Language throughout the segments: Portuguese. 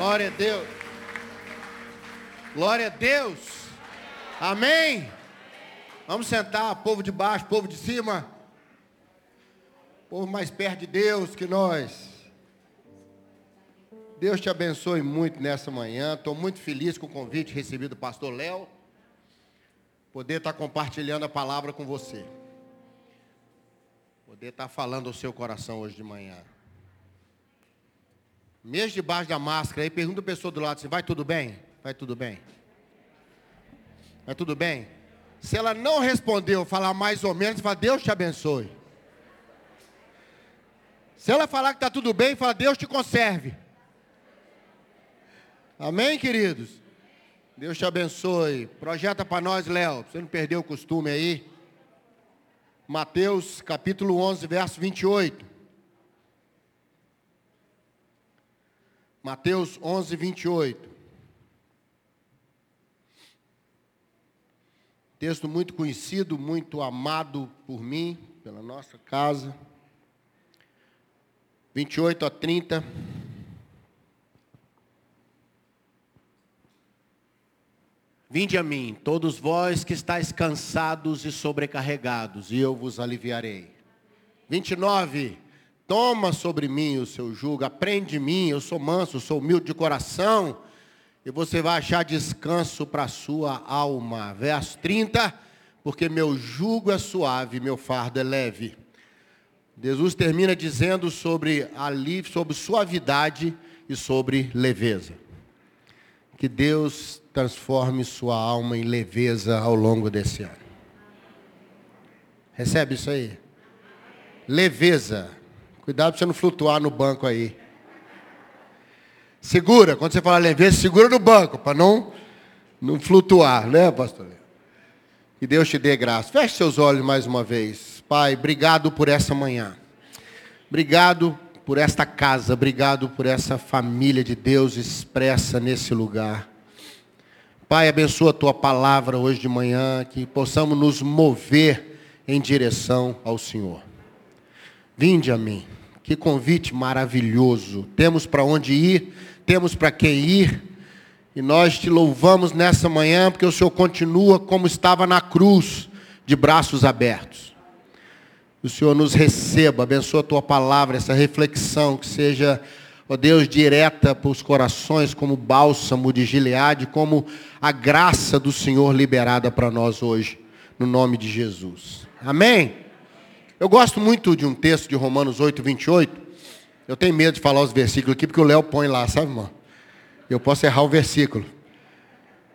Glória a Deus. Glória a Deus. Amém. Vamos sentar, povo de baixo, povo de cima. Povo mais perto de Deus que nós. Deus te abençoe muito nessa manhã. Estou muito feliz com o convite recebido do pastor Léo. Poder estar compartilhando a palavra com você. Poder estar falando ao seu coração hoje de manhã. Mesmo debaixo da máscara, aí pergunta a pessoa do lado assim, vai tudo bem? Vai tudo bem? Vai tudo bem? Se ela não respondeu, falar mais ou menos, fala, Deus te abençoe. Se ela falar que está tudo bem, fala, Deus te conserve. Amém, queridos? Deus te abençoe. Projeta para nós, Léo, você não perdeu o costume aí. Mateus capítulo 11, verso 28. Mateus 11, 28. Texto muito conhecido, muito amado por mim, pela nossa casa. 28 a 30. Vinde a mim, todos vós que estáis cansados e sobrecarregados, e eu vos aliviarei. 29. Toma sobre mim o seu jugo, aprende de mim, eu sou manso, sou humilde de coração, e você vai achar descanso para a sua alma. Verso 30, porque meu jugo é suave, meu fardo é leve. Jesus termina dizendo sobre alívio, sobre suavidade e sobre leveza. Que Deus transforme sua alma em leveza ao longo desse ano. Recebe isso aí? Leveza. Cuidado para você não flutuar no banco aí. Segura, quando você fala leveza, segura no banco, para não, não flutuar, né, pastor? Que Deus te dê graça. Feche seus olhos mais uma vez. Pai, obrigado por essa manhã. Obrigado por esta casa, obrigado por essa família de Deus expressa nesse lugar. Pai, abençoa a tua palavra hoje de manhã, que possamos nos mover em direção ao Senhor. Vinde a mim. Que convite maravilhoso. Temos para onde ir, temos para quem ir. E nós te louvamos nessa manhã, porque o Senhor continua como estava na cruz, de braços abertos. O Senhor nos receba, abençoa a tua palavra, essa reflexão, que seja, ó Deus, direta para os corações, como bálsamo de Gileade, como a graça do Senhor liberada para nós hoje, no nome de Jesus. Amém? Eu gosto muito de um texto de Romanos 8, 28. Eu tenho medo de falar os versículos aqui, porque o Léo põe lá, sabe, irmão? Eu posso errar o versículo.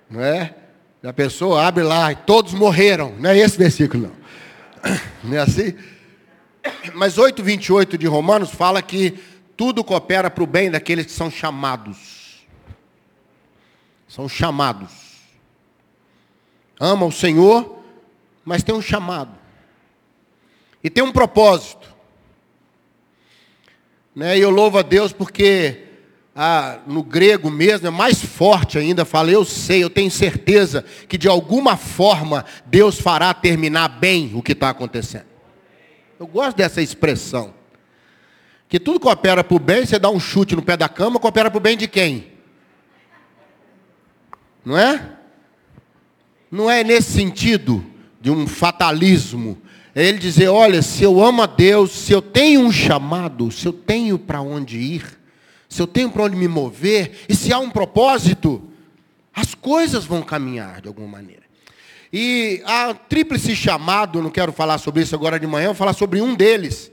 Não é? A pessoa abre lá e todos morreram. Não é esse versículo, não. Não é assim? Mas 8, 28 de Romanos fala que tudo coopera para o bem daqueles que são chamados. São chamados. Ama o Senhor, mas tem um chamado. E tem um propósito. Né? E eu louvo a Deus porque ah, no grego mesmo é mais forte ainda, fala, eu sei, eu tenho certeza que de alguma forma Deus fará terminar bem o que está acontecendo. Eu gosto dessa expressão. Que tudo coopera para o bem, você dá um chute no pé da cama, coopera para o bem de quem? Não é? Não é nesse sentido de um fatalismo, é ele dizer: olha, se eu amo a Deus, se eu tenho um chamado, se eu tenho para onde ir, se eu tenho para onde me mover, e se há um propósito, as coisas vão caminhar de alguma maneira. E a tríplice chamado, não quero falar sobre isso agora de manhã, vou falar sobre um deles,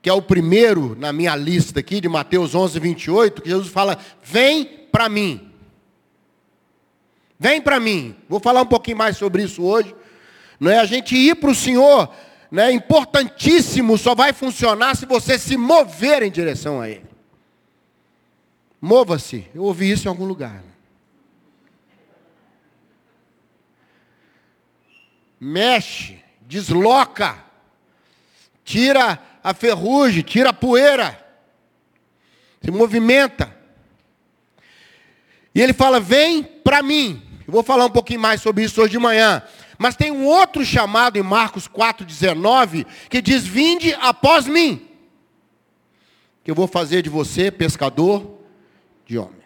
que é o primeiro na minha lista aqui, de Mateus 11, 28, que Jesus fala: vem para mim. Vem para mim. Vou falar um pouquinho mais sobre isso hoje. Não é a gente ir para o Senhor né, importantíssimo, só vai funcionar se você se mover em direção a Ele. Mova-se. Eu ouvi isso em algum lugar. Mexe, desloca, tira a ferrugem, tira a poeira, se movimenta. E ele fala: Vem para mim. Eu vou falar um pouquinho mais sobre isso hoje de manhã. Mas tem um outro chamado em Marcos 4,19 que diz: Vinde após mim, que eu vou fazer de você pescador de homens.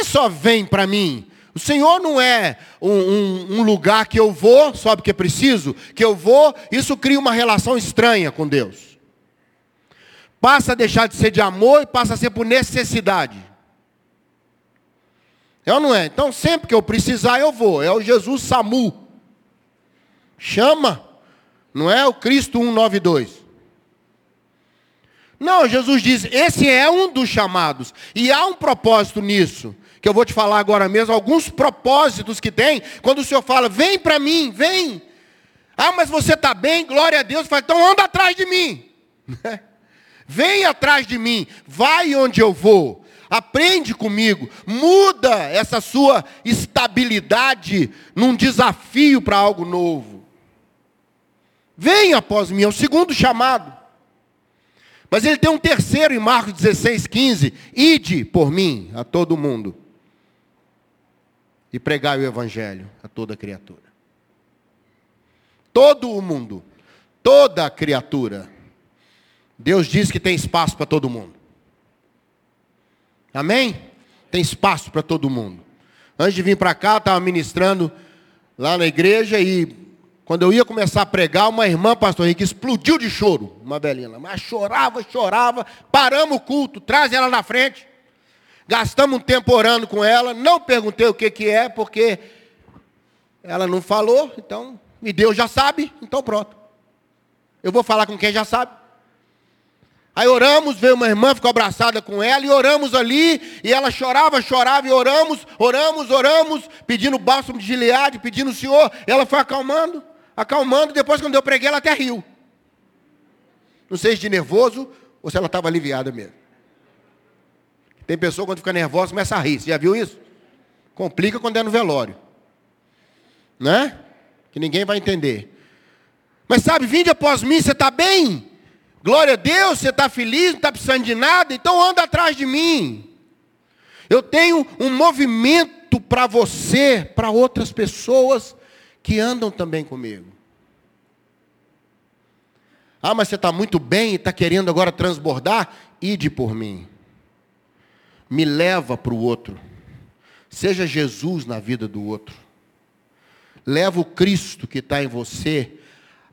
é só vem para mim. O Senhor não é um, um, um, lugar que eu vou, só porque preciso, que eu vou, isso cria uma relação estranha com Deus. Passa a deixar de ser de amor e passa a ser por necessidade. É ou não é? Então sempre que eu precisar eu vou. É o Jesus SAMU. Chama. Não é o Cristo 192. Não, Jesus diz, esse é um dos chamados. E há um propósito nisso que eu vou te falar agora mesmo, alguns propósitos que tem, quando o Senhor fala, vem para mim, vem. Ah, mas você está bem, glória a Deus. Fala, então anda atrás de mim. vem atrás de mim, vai onde eu vou. Aprende comigo, muda essa sua estabilidade num desafio para algo novo. Vem após mim, é o segundo chamado. Mas ele tem um terceiro em Marcos 16, 15. Ide por mim a todo mundo e pregai o Evangelho a toda criatura. Todo o mundo, toda criatura. Deus diz que tem espaço para todo mundo. Amém? Tem espaço para todo mundo. Antes de vir para cá, eu estava ministrando lá na igreja e quando eu ia começar a pregar, uma irmã, pastor Henrique, explodiu de choro, uma velhinha, mas chorava, chorava, paramos o culto, traz ela na frente. Gastamos um tempo orando com ela, não perguntei o que, que é, porque ela não falou, então, e Deus já sabe, então pronto. Eu vou falar com quem já sabe. Aí oramos, veio uma irmã, ficou abraçada com ela, e oramos ali, e ela chorava, chorava, e oramos, oramos, oramos, pedindo bálsamo de Gileade, pedindo o Senhor, ela foi acalmando, acalmando, depois quando eu preguei, ela até riu. Não sei se de nervoso, ou se ela estava aliviada mesmo. Tem pessoa quando fica nervosa começa a rir. Você já viu isso? Complica quando é no velório. Né? Que ninguém vai entender. Mas sabe, vinde após mim, você está bem? Glória a Deus, você está feliz, não está precisando de nada, então anda atrás de mim. Eu tenho um movimento para você, para outras pessoas que andam também comigo. Ah, mas você está muito bem e está querendo agora transbordar? Ide por mim me leva para o outro. Seja Jesus na vida do outro. Leva o Cristo que está em você,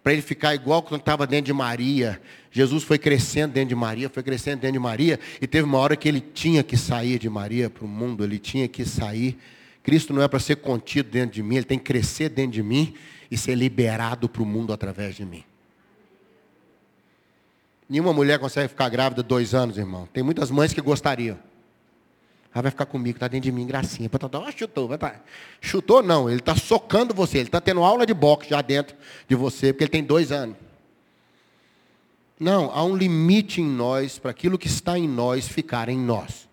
para ele ficar igual quando estava dentro de Maria. Jesus foi crescendo dentro de Maria, foi crescendo dentro de Maria, e teve uma hora que ele tinha que sair de Maria para o mundo, ele tinha que sair. Cristo não é para ser contido dentro de mim, ele tem que crescer dentro de mim e ser liberado para o mundo através de mim. Nenhuma mulher consegue ficar grávida dois anos, irmão. Tem muitas mães que gostariam. Ah, vai ficar comigo, está dentro de mim, gracinha. Ah, chutou, vai tá. Chutou não, ele está socando você, ele está tendo aula de boxe já dentro de você, porque ele tem dois anos. Não, há um limite em nós para aquilo que está em nós ficar em nós.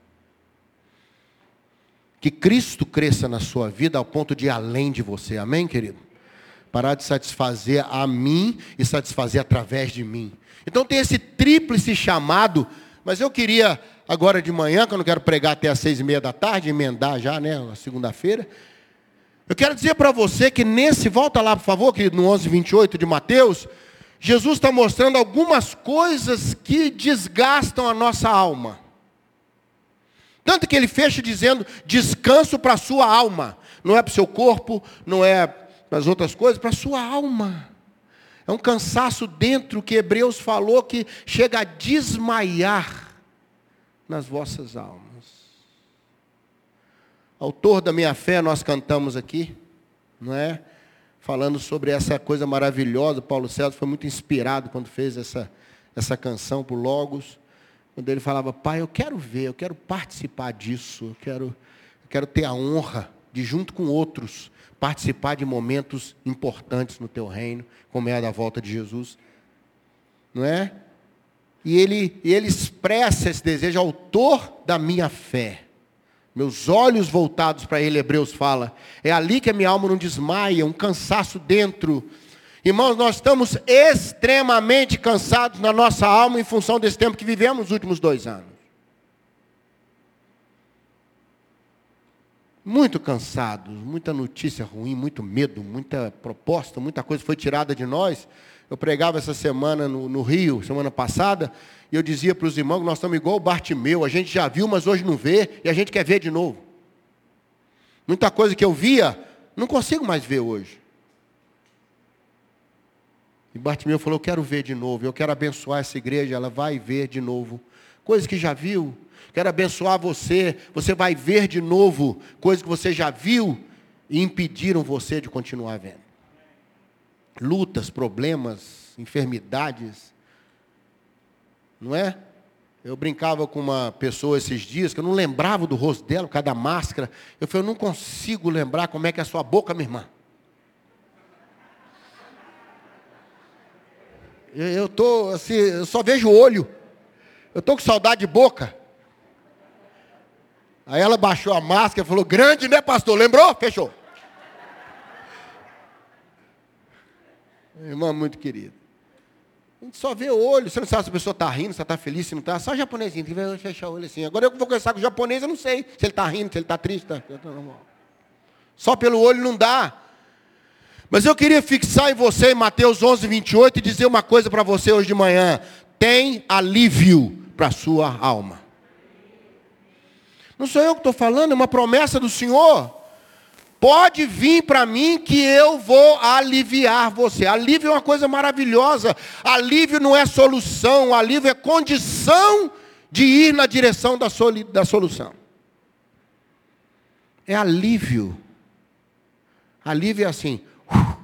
Que Cristo cresça na sua vida ao ponto de ir além de você. Amém, querido? Parar de satisfazer a mim e satisfazer através de mim. Então tem esse tríplice chamado, mas eu queria agora de manhã, que eu não quero pregar até às seis e meia da tarde, emendar já, né, na segunda-feira. Eu quero dizer para você que nesse, volta lá por favor, querido, no 11, 28 de Mateus, Jesus está mostrando algumas coisas que desgastam a nossa alma. Tanto que ele fecha dizendo descanso para a sua alma. Não é para o seu corpo, não é para as outras coisas, para a sua alma. É um cansaço dentro que Hebreus falou que chega a desmaiar nas vossas almas. Autor da minha fé, nós cantamos aqui, não é? Falando sobre essa coisa maravilhosa. Paulo César foi muito inspirado quando fez essa, essa canção por Logos. Quando ele falava, pai, eu quero ver, eu quero participar disso, eu quero, eu quero ter a honra de, junto com outros, participar de momentos importantes no teu reino, como é a da volta de Jesus. Não é? E ele, ele expressa esse desejo, autor da minha fé. Meus olhos voltados para ele, Hebreus fala. É ali que a minha alma não desmaia, um cansaço dentro. Irmãos, nós estamos extremamente cansados na nossa alma em função desse tempo que vivemos nos últimos dois anos. Muito cansados, muita notícia ruim, muito medo, muita proposta, muita coisa foi tirada de nós. Eu pregava essa semana no, no Rio, semana passada, e eu dizia para os irmãos que nós estamos igual o Bartimeu, a gente já viu, mas hoje não vê, e a gente quer ver de novo. Muita coisa que eu via, não consigo mais ver hoje. E Bartimeu falou: Eu quero ver de novo, eu quero abençoar essa igreja, ela vai ver de novo. Coisas que já viu, quero abençoar você, você vai ver de novo coisas que você já viu e impediram você de continuar vendo. Lutas, problemas, enfermidades, não é? Eu brincava com uma pessoa esses dias que eu não lembrava do rosto dela, por causa da máscara. Eu falei, eu não consigo lembrar como é que é a sua boca, minha irmã. Eu, tô assim, eu só vejo o olho. Eu tô com saudade de boca. Aí ela baixou a máscara e falou, grande, né, pastor? Lembrou? Fechou. Irmã muito querida. A gente só vê o olho. Você não sabe se a pessoa está rindo, se está feliz, se não está. Só o japonesinho, tem que fechar o olho assim. Agora eu vou conversar com o japonês, eu não sei se ele está rindo, se ele está triste. Tá. Só pelo olho não dá. Mas eu queria fixar em você, em Mateus 11, 28, e dizer uma coisa para você hoje de manhã. Tem alívio para a sua alma. Não sou eu que estou falando, é uma promessa do Senhor. Pode vir para mim que eu vou aliviar você. Alívio é uma coisa maravilhosa. Alívio não é solução, alívio é condição de ir na direção da, da solução. É alívio. Alívio é assim. Uh,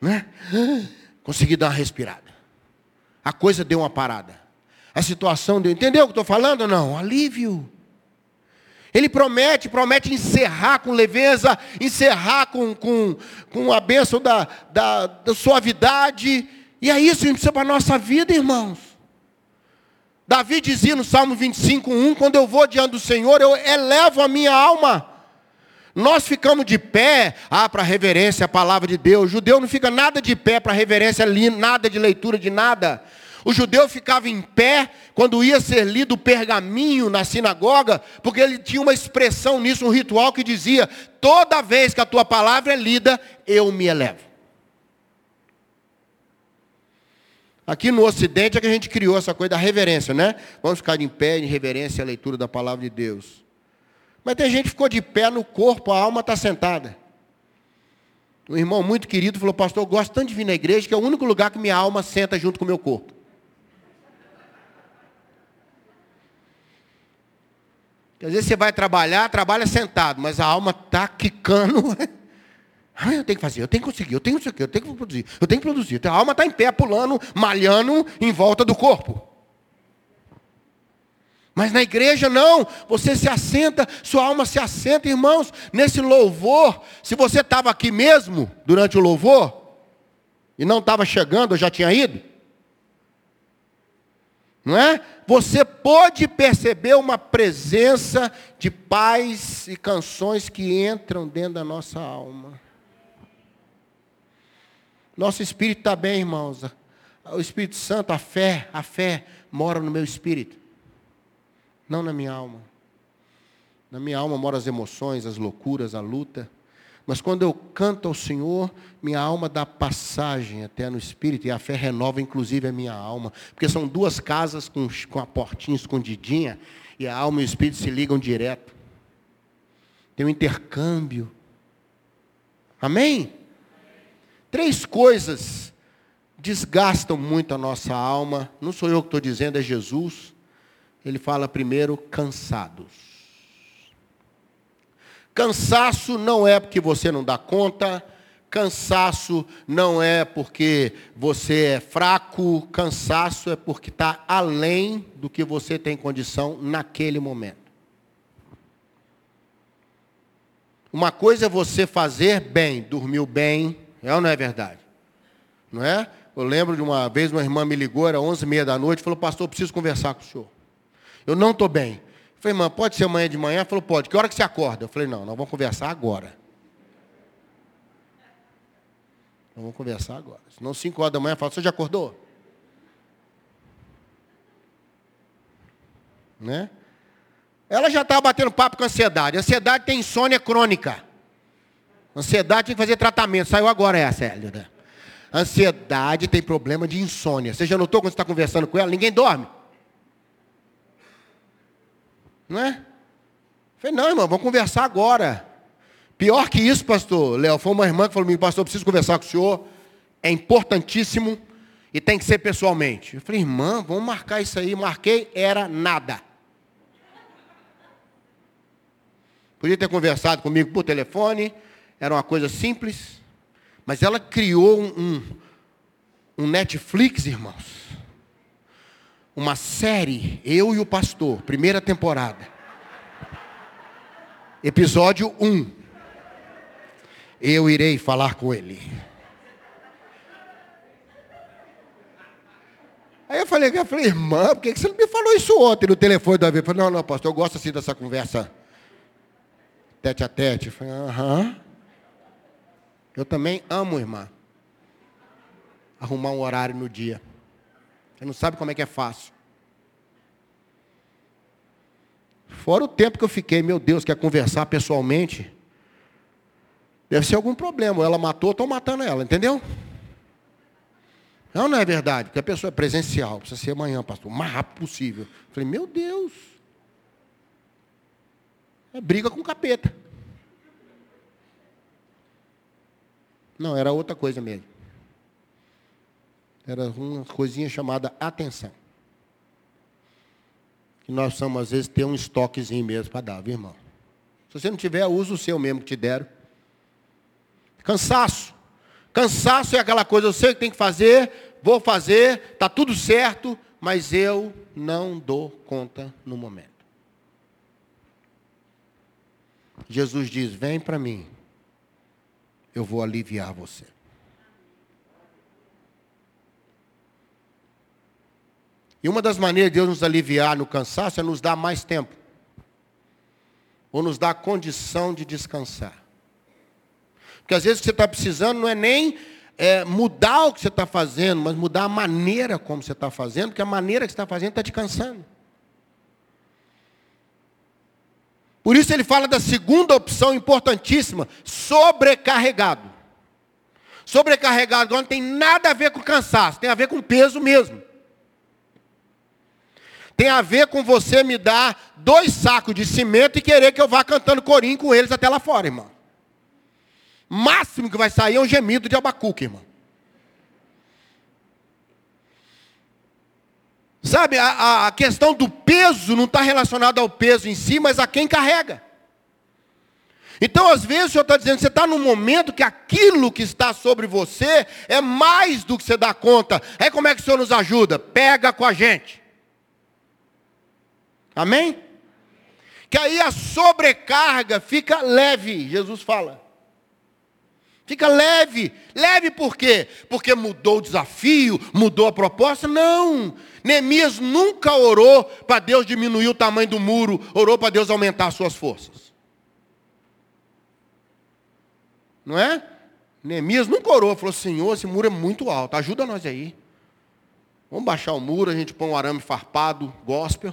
né? Consegui dar uma respirada. A coisa deu uma parada. A situação deu. Entendeu o que estou falando? Não. Alívio. Ele promete, promete encerrar com leveza, encerrar com, com, com a bênção da, da, da suavidade. E é isso que a gente precisa para a nossa vida, irmãos. Davi dizia no Salmo 25, 1, quando eu vou diante do Senhor, eu elevo a minha alma. Nós ficamos de pé, ah, para reverência à palavra de Deus. O judeu não fica nada de pé para reverência, nada de leitura de nada. O judeu ficava em pé quando ia ser lido o pergaminho na sinagoga, porque ele tinha uma expressão nisso, um ritual que dizia: toda vez que a tua palavra é lida, eu me elevo. Aqui no Ocidente é que a gente criou essa coisa da reverência, né? Vamos ficar em pé em reverência à leitura da palavra de Deus. Mas tem gente que ficou de pé no corpo, a alma está sentada. Um irmão muito querido falou, pastor, eu gosto tanto de vir na igreja que é o único lugar que minha alma senta junto com o meu corpo. Às vezes você vai trabalhar, trabalha sentado, mas a alma está quicando. Ah, eu tenho que fazer, eu tenho que conseguir, eu tenho que eu tenho que produzir, eu tenho que produzir. A alma está em pé, pulando, malhando em volta do corpo. Mas na igreja não, você se assenta, sua alma se assenta, irmãos, nesse louvor. Se você estava aqui mesmo durante o louvor, e não estava chegando, eu já tinha ido, não é? Você pode perceber uma presença de paz e canções que entram dentro da nossa alma. Nosso espírito está bem, irmãos. O Espírito Santo, a fé, a fé mora no meu espírito, não na minha alma. Na minha alma moram as emoções, as loucuras, a luta. Mas quando eu canto ao Senhor, minha alma dá passagem até no Espírito, e a fé renova inclusive a minha alma. Porque são duas casas com, com a portinha escondidinha, e a alma e o Espírito se ligam direto. Tem um intercâmbio. Amém? Três coisas desgastam muito a nossa alma. Não sou eu que estou dizendo, é Jesus. Ele fala primeiro, cansados. Cansaço não é porque você não dá conta, cansaço não é porque você é fraco, cansaço é porque está além do que você tem condição naquele momento. Uma coisa é você fazer bem, dormiu bem, é ou não é verdade? Não é? Eu lembro de uma vez uma irmã me ligou, era onze e meia da noite, falou, pastor, eu preciso conversar com o senhor. Eu não estou bem. Falei, irmã, pode ser amanhã de manhã? Ela falou, pode. Que hora que você acorda? Eu falei, não, nós vamos conversar agora. Nós vamos conversar agora. Senão, 5 horas da manhã, fala, você já acordou? Né? Ela já estava batendo papo com ansiedade. Ansiedade tem insônia crônica. Ansiedade tem que fazer tratamento. Saiu agora essa, Hélida. Ansiedade tem problema de insônia. Você já notou quando você está conversando com ela? Ninguém dorme. Não é? falei, não, irmão, vamos conversar agora. Pior que isso, pastor, Léo, foi uma irmã que falou comigo, pastor, eu preciso conversar com o senhor. É importantíssimo e tem que ser pessoalmente. Eu falei, irmã, vamos marcar isso aí. Marquei, era nada. Podia ter conversado comigo por telefone, era uma coisa simples, mas ela criou um, um Netflix, irmãos. Uma série, Eu e o Pastor, primeira temporada. Episódio 1. Eu irei falar com ele. Aí eu falei, eu falei, irmã, por que você não me falou isso ontem no telefone da vez? Eu falei, não, não, pastor, eu gosto assim dessa conversa tete a tete. Eu falei, aham. Eu também amo, irmã. Arrumar um horário no dia. Você não sabe como é que é fácil. Fora o tempo que eu fiquei, meu Deus, quer conversar pessoalmente. Deve ser algum problema. Ela matou, estou matando ela, entendeu? Não, não é verdade, porque a pessoa é presencial, precisa ser amanhã, pastor, o mais rápido possível. Eu falei, meu Deus. É briga com capeta. Não, era outra coisa mesmo. Era uma coisinha chamada atenção. Que nós somos, às vezes, ter um estoquezinho mesmo para dar, viu, irmão? Se você não tiver, usa o seu mesmo que te deram. Cansaço. Cansaço é aquela coisa, eu sei o que tem que fazer, vou fazer, está tudo certo, mas eu não dou conta no momento. Jesus diz: Vem para mim, eu vou aliviar você. E uma das maneiras de Deus nos aliviar no cansaço é nos dar mais tempo. Ou nos dar condição de descansar. Porque às vezes o que você está precisando não é nem é, mudar o que você está fazendo, mas mudar a maneira como você está fazendo, porque a maneira que você está fazendo está te cansando. Por isso ele fala da segunda opção importantíssima, sobrecarregado. Sobrecarregado não tem nada a ver com cansaço, tem a ver com peso mesmo. Tem a ver com você me dar dois sacos de cimento e querer que eu vá cantando corinho com eles até lá fora, irmão máximo que vai sair é um gemido de Abacuque, irmão. Sabe, a, a questão do peso não está relacionada ao peso em si, mas a quem carrega. Então, às vezes, o Senhor está dizendo, você está num momento que aquilo que está sobre você é mais do que você dá conta. Aí como é que o Senhor nos ajuda? Pega com a gente. Amém? Que aí a sobrecarga fica leve, Jesus fala. Fica leve. Leve por quê? Porque mudou o desafio, mudou a proposta? Não. Neemias nunca orou para Deus diminuir o tamanho do muro, orou para Deus aumentar as suas forças. Não é? Neemias nunca orou, falou: Senhor, esse muro é muito alto, ajuda nós aí. Vamos baixar o muro, a gente põe um arame farpado, gospel.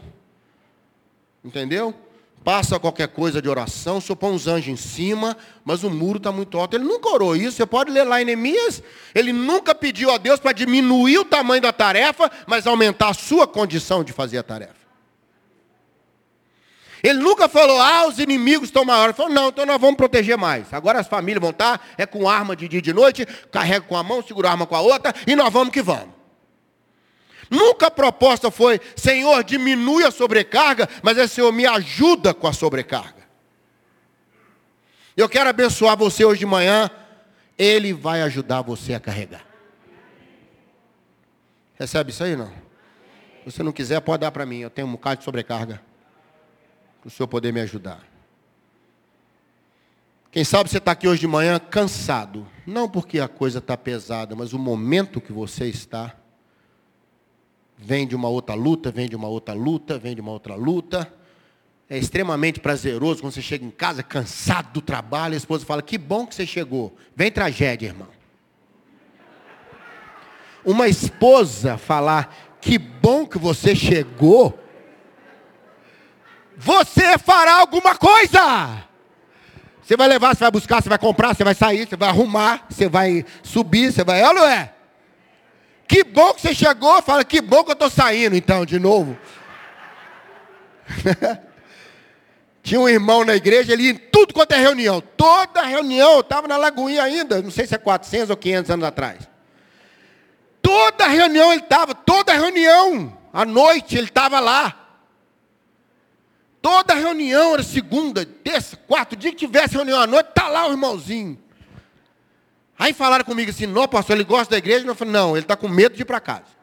Entendeu? passa qualquer coisa de oração, senhor põe uns anjos em cima, mas o muro está muito alto. Ele nunca orou isso, você pode ler lá em Neemias. Ele nunca pediu a Deus para diminuir o tamanho da tarefa, mas aumentar a sua condição de fazer a tarefa. Ele nunca falou, ah, os inimigos estão maiores. Ele falou, não, então nós vamos proteger mais. Agora as famílias vão estar, é com arma de dia e de noite, carrega com a mão, segura a arma com a outra, e nós vamos que vamos. Nunca a proposta foi, Senhor, diminui a sobrecarga, mas é, Senhor, me ajuda com a sobrecarga. Eu quero abençoar você hoje de manhã, Ele vai ajudar você a carregar. Recebe isso aí, não? Se você não quiser, pode dar para mim, eu tenho um bocado de sobrecarga, para o Senhor poder me ajudar. Quem sabe você está aqui hoje de manhã cansado, não porque a coisa está pesada, mas o momento que você está vem de uma outra luta, vem de uma outra luta, vem de uma outra luta. É extremamente prazeroso quando você chega em casa cansado do trabalho, a esposa fala: Que bom que você chegou. Vem tragédia, irmão. Uma esposa falar: Que bom que você chegou. Você fará alguma coisa. Você vai levar, você vai buscar, você vai comprar, você vai sair, você vai arrumar, você vai subir, você vai. Olha, é? Que bom que você chegou, fala, que bom que eu estou saindo então, de novo. Tinha um irmão na igreja, ele ia em tudo quanto é reunião. Toda reunião, eu estava na Lagoinha ainda, não sei se é 400 ou 500 anos atrás. Toda reunião ele estava, toda reunião, à noite ele estava lá. Toda reunião era segunda, terça, quarto, dia que tivesse reunião à noite, está lá o irmãozinho. Aí falaram comigo assim, não, pastor, ele gosta da igreja? Eu falei, não, ele está com medo de ir para casa.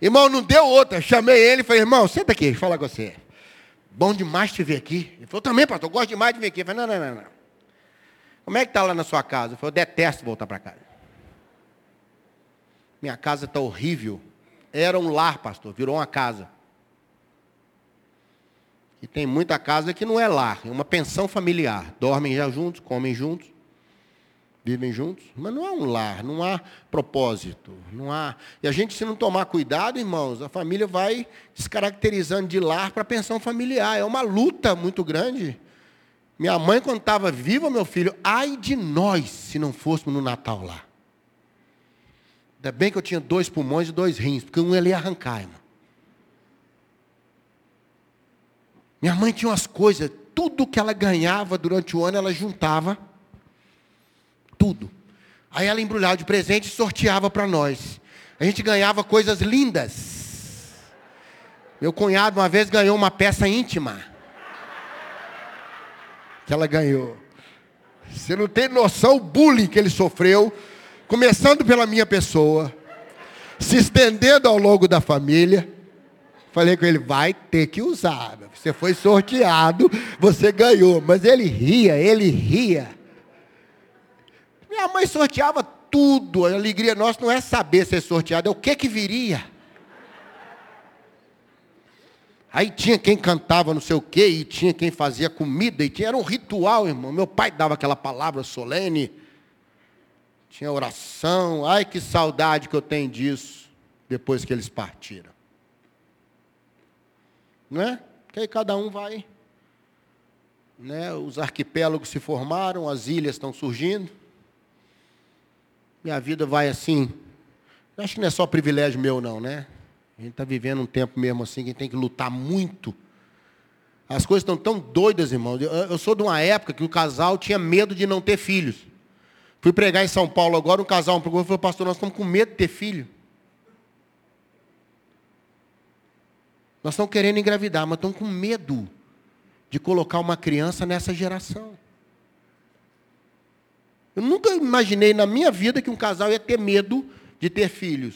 Irmão, não deu outra. Chamei ele e falei, irmão, senta aqui, eu falar com você. Bom demais te ver aqui. Ele falou, também, pastor, gosto demais de vir aqui. Eu falei, não, não, não, não. Como é que está lá na sua casa? Eu falei, eu detesto voltar para casa. Minha casa está horrível. Era um lar, pastor, virou uma casa. E tem muita casa que não é lar, é uma pensão familiar. Dormem já juntos, comem juntos vivem juntos, mas não há um lar, não há propósito, não há. E a gente, se não tomar cuidado, irmãos, a família vai se caracterizando de lar para pensão familiar. É uma luta muito grande. Minha mãe, quando estava viva, meu filho, ai de nós se não fôssemos no Natal lá. Ainda bem que eu tinha dois pulmões e dois rins, porque um ele ia arrancar, irmão. Minha mãe tinha umas coisas, tudo que ela ganhava durante o ano, ela juntava tudo. Aí ela embrulhava de presente e sorteava para nós. A gente ganhava coisas lindas. Meu cunhado uma vez ganhou uma peça íntima. Que ela ganhou. Você não tem noção o bullying que ele sofreu, começando pela minha pessoa, se estendendo ao longo da família. Falei com ele, vai ter que usar. Você foi sorteado, você ganhou. Mas ele ria, ele ria. Minha mãe sorteava tudo. A alegria nossa não é saber ser sorteado, é o que que viria. Aí tinha quem cantava não sei o quê, e tinha quem fazia comida, e tinha, era um ritual, irmão. Meu pai dava aquela palavra solene. Tinha oração. Ai, que saudade que eu tenho disso, depois que eles partiram. Não é? Que aí cada um vai. Né? Os arquipélagos se formaram, as ilhas estão surgindo minha vida vai assim. Acho que não é só privilégio meu, não, né? A gente está vivendo um tempo mesmo assim que tem que lutar muito. As coisas estão tão doidas, irmão. Eu sou de uma época que o casal tinha medo de não ter filhos. Fui pregar em São Paulo agora, um casal me procurou e falou, pastor, nós estamos com medo de ter filho. Nós estamos querendo engravidar, mas estamos com medo de colocar uma criança nessa geração. Eu nunca imaginei na minha vida que um casal ia ter medo de ter filhos.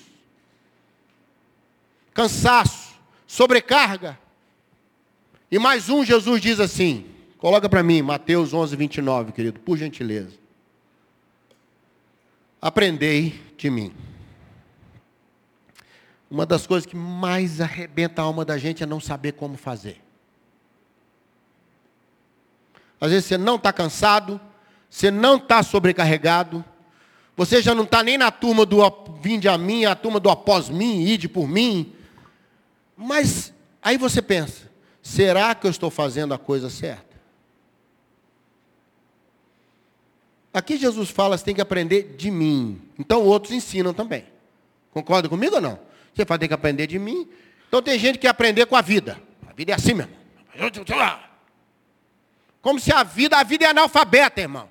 Cansaço, sobrecarga. E mais um, Jesus diz assim: coloca para mim, Mateus 11, 29, querido, por gentileza. Aprendei de mim. Uma das coisas que mais arrebenta a alma da gente é não saber como fazer. Às vezes você não está cansado, você não está sobrecarregado, você já não está nem na turma do vinde a mim, a turma do após mim, ide por mim. Mas aí você pensa, será que eu estou fazendo a coisa certa? Aqui Jesus fala, você tem que aprender de mim. Então outros ensinam também. Concorda comigo ou não? Você vai ter que aprender de mim. Então tem gente que aprender com a vida. A vida é assim mesmo. Como se a vida, a vida é analfabeta, irmão.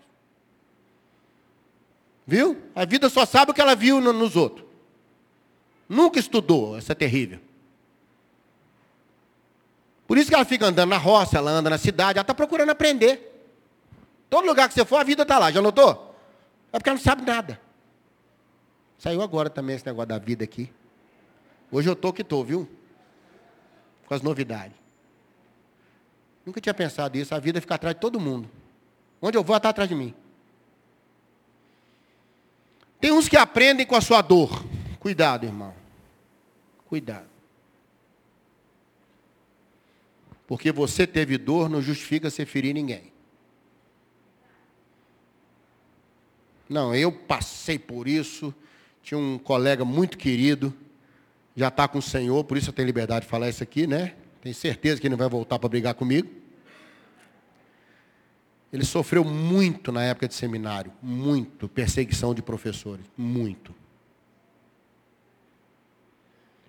Viu? A vida só sabe o que ela viu nos outros. Nunca estudou, essa é terrível. Por isso que ela fica andando na roça, ela anda na cidade, ela está procurando aprender. Todo lugar que você for, a vida está lá. Já notou? É porque ela não sabe nada. Saiu agora também esse negócio da vida aqui. Hoje eu estou que estou, viu? Com as novidades. Nunca tinha pensado isso. A vida fica atrás de todo mundo. Onde eu vou, ela está atrás de mim. Tem uns que aprendem com a sua dor. Cuidado, irmão. Cuidado. Porque você teve dor não justifica você ferir ninguém. Não, eu passei por isso. Tinha um colega muito querido, já está com o Senhor, por isso eu tenho liberdade de falar isso aqui, né? Tenho certeza que ele não vai voltar para brigar comigo. Ele sofreu muito na época de seminário, muito perseguição de professores, muito.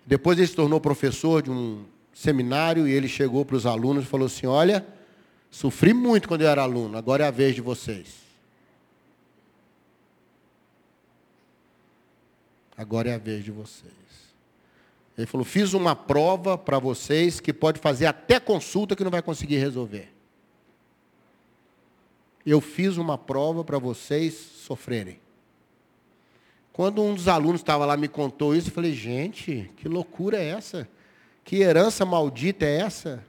Depois ele se tornou professor de um seminário e ele chegou para os alunos e falou assim: Olha, sofri muito quando eu era aluno, agora é a vez de vocês. Agora é a vez de vocês. Ele falou: Fiz uma prova para vocês que pode fazer até consulta que não vai conseguir resolver. Eu fiz uma prova para vocês sofrerem. Quando um dos alunos estava lá me contou isso, eu falei: Gente, que loucura é essa? Que herança maldita é essa?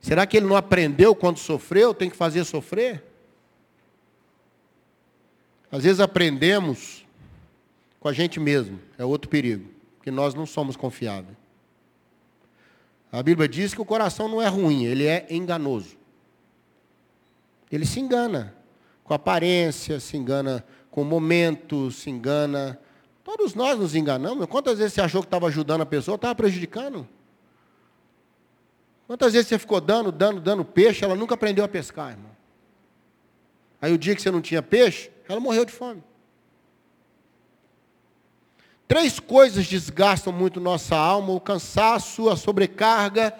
Será que ele não aprendeu quando sofreu? Tem que fazer sofrer? Às vezes aprendemos com a gente mesmo, é outro perigo, que nós não somos confiáveis. A Bíblia diz que o coração não é ruim, ele é enganoso. Ele se engana com aparência, se engana com momento, se engana. Todos nós nos enganamos. Quantas vezes você achou que estava ajudando a pessoa, estava prejudicando? Quantas vezes você ficou dando, dando, dando peixe, ela nunca aprendeu a pescar, irmão? Aí o dia que você não tinha peixe, ela morreu de fome. Três coisas desgastam muito nossa alma: o cansaço, a sobrecarga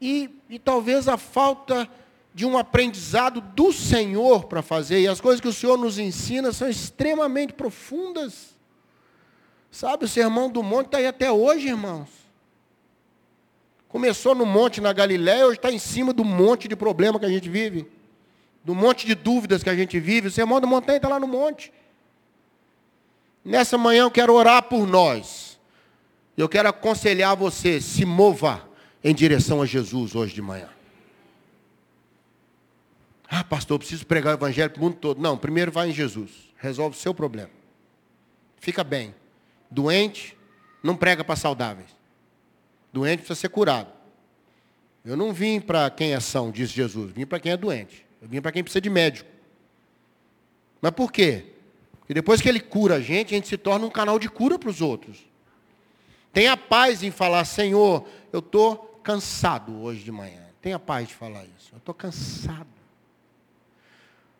e, e talvez a falta de um aprendizado do Senhor para fazer. E as coisas que o Senhor nos ensina são extremamente profundas. Sabe, o sermão do monte está aí até hoje, irmãos. Começou no monte na Galiléia, hoje está em cima do monte de problema que a gente vive. Do monte de dúvidas que a gente vive. O sermão do montanha está lá no monte. Nessa manhã eu quero orar por nós. Eu quero aconselhar você, se mova em direção a Jesus hoje de manhã. Ah, pastor, eu preciso pregar o evangelho para o mundo todo. Não, primeiro vai em Jesus. Resolve o seu problema. Fica bem. Doente, não prega para saudáveis. Doente precisa ser curado. Eu não vim para quem é são, diz Jesus. Vim para quem é doente. Eu vim para quem precisa de médico. Mas por quê? E depois que ele cura a gente, a gente se torna um canal de cura para os outros. Tenha paz em falar, Senhor, eu estou cansado hoje de manhã. Tenha paz de falar isso. Eu estou cansado.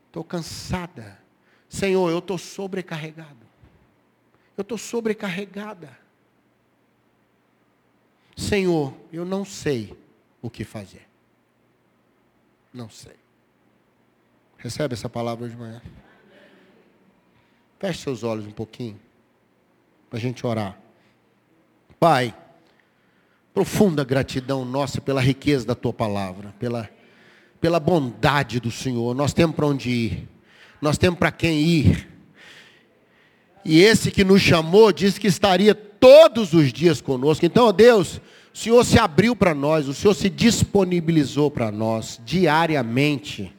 Estou cansada. Senhor, eu estou sobrecarregado. Eu estou sobrecarregada. Senhor, eu não sei o que fazer. Não sei. Recebe essa palavra de manhã. Feche seus olhos um pouquinho, para a gente orar. Pai, profunda gratidão nossa pela riqueza da tua palavra, pela, pela bondade do Senhor. Nós temos para onde ir, nós temos para quem ir. E esse que nos chamou disse que estaria todos os dias conosco. Então, ó Deus, o Senhor se abriu para nós, o Senhor se disponibilizou para nós diariamente.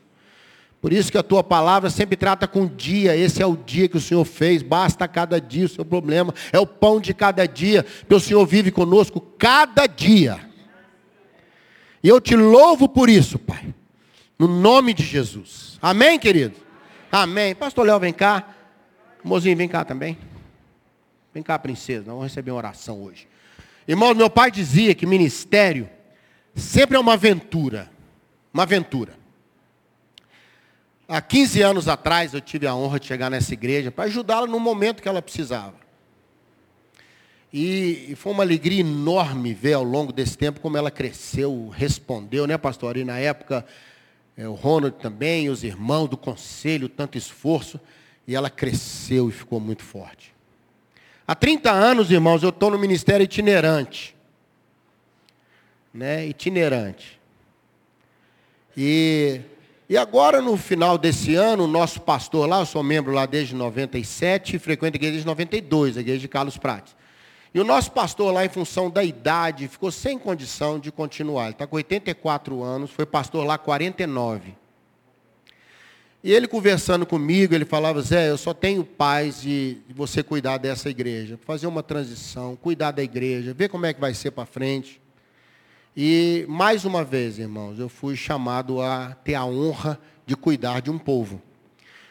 Por isso que a tua palavra sempre trata com dia. Esse é o dia que o Senhor fez. Basta cada dia o seu problema. É o pão de cada dia. Que o Senhor vive conosco cada dia. E eu te louvo por isso, Pai. No nome de Jesus. Amém, querido? Amém. Pastor Léo, vem cá. Mozinho, vem cá também. Vem cá, princesa. Nós vamos receber uma oração hoje. Irmão, meu pai dizia que ministério sempre é uma aventura. Uma aventura. Há 15 anos atrás eu tive a honra de chegar nessa igreja para ajudá-la no momento que ela precisava. E, foi uma alegria enorme ver ao longo desse tempo como ela cresceu, respondeu, né, pastor? E na época, é, o Ronald também, os irmãos do conselho, tanto esforço, e ela cresceu e ficou muito forte. Há 30 anos, irmãos, eu estou no ministério itinerante. Né, itinerante. E e agora, no final desse ano, o nosso pastor lá, eu sou membro lá desde 97 e frequento a igreja desde 92, a igreja de Carlos Prates. E o nosso pastor lá, em função da idade, ficou sem condição de continuar. Ele está com 84 anos, foi pastor lá 49. E ele conversando comigo, ele falava, Zé, eu só tenho paz de você cuidar dessa igreja, fazer uma transição, cuidar da igreja, ver como é que vai ser para frente. E mais uma vez, irmãos, eu fui chamado a ter a honra de cuidar de um povo.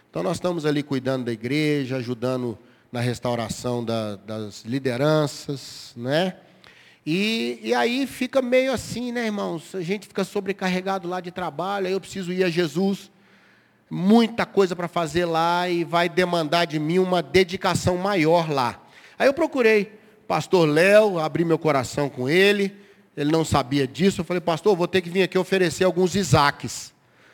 Então nós estamos ali cuidando da igreja, ajudando na restauração da, das lideranças, né? E, e aí fica meio assim, né, irmãos? A gente fica sobrecarregado lá de trabalho, aí eu preciso ir a Jesus, muita coisa para fazer lá e vai demandar de mim uma dedicação maior lá. Aí eu procurei pastor Léo, abri meu coração com ele, ele não sabia disso. Eu falei, pastor, vou ter que vir aqui oferecer alguns Isaques,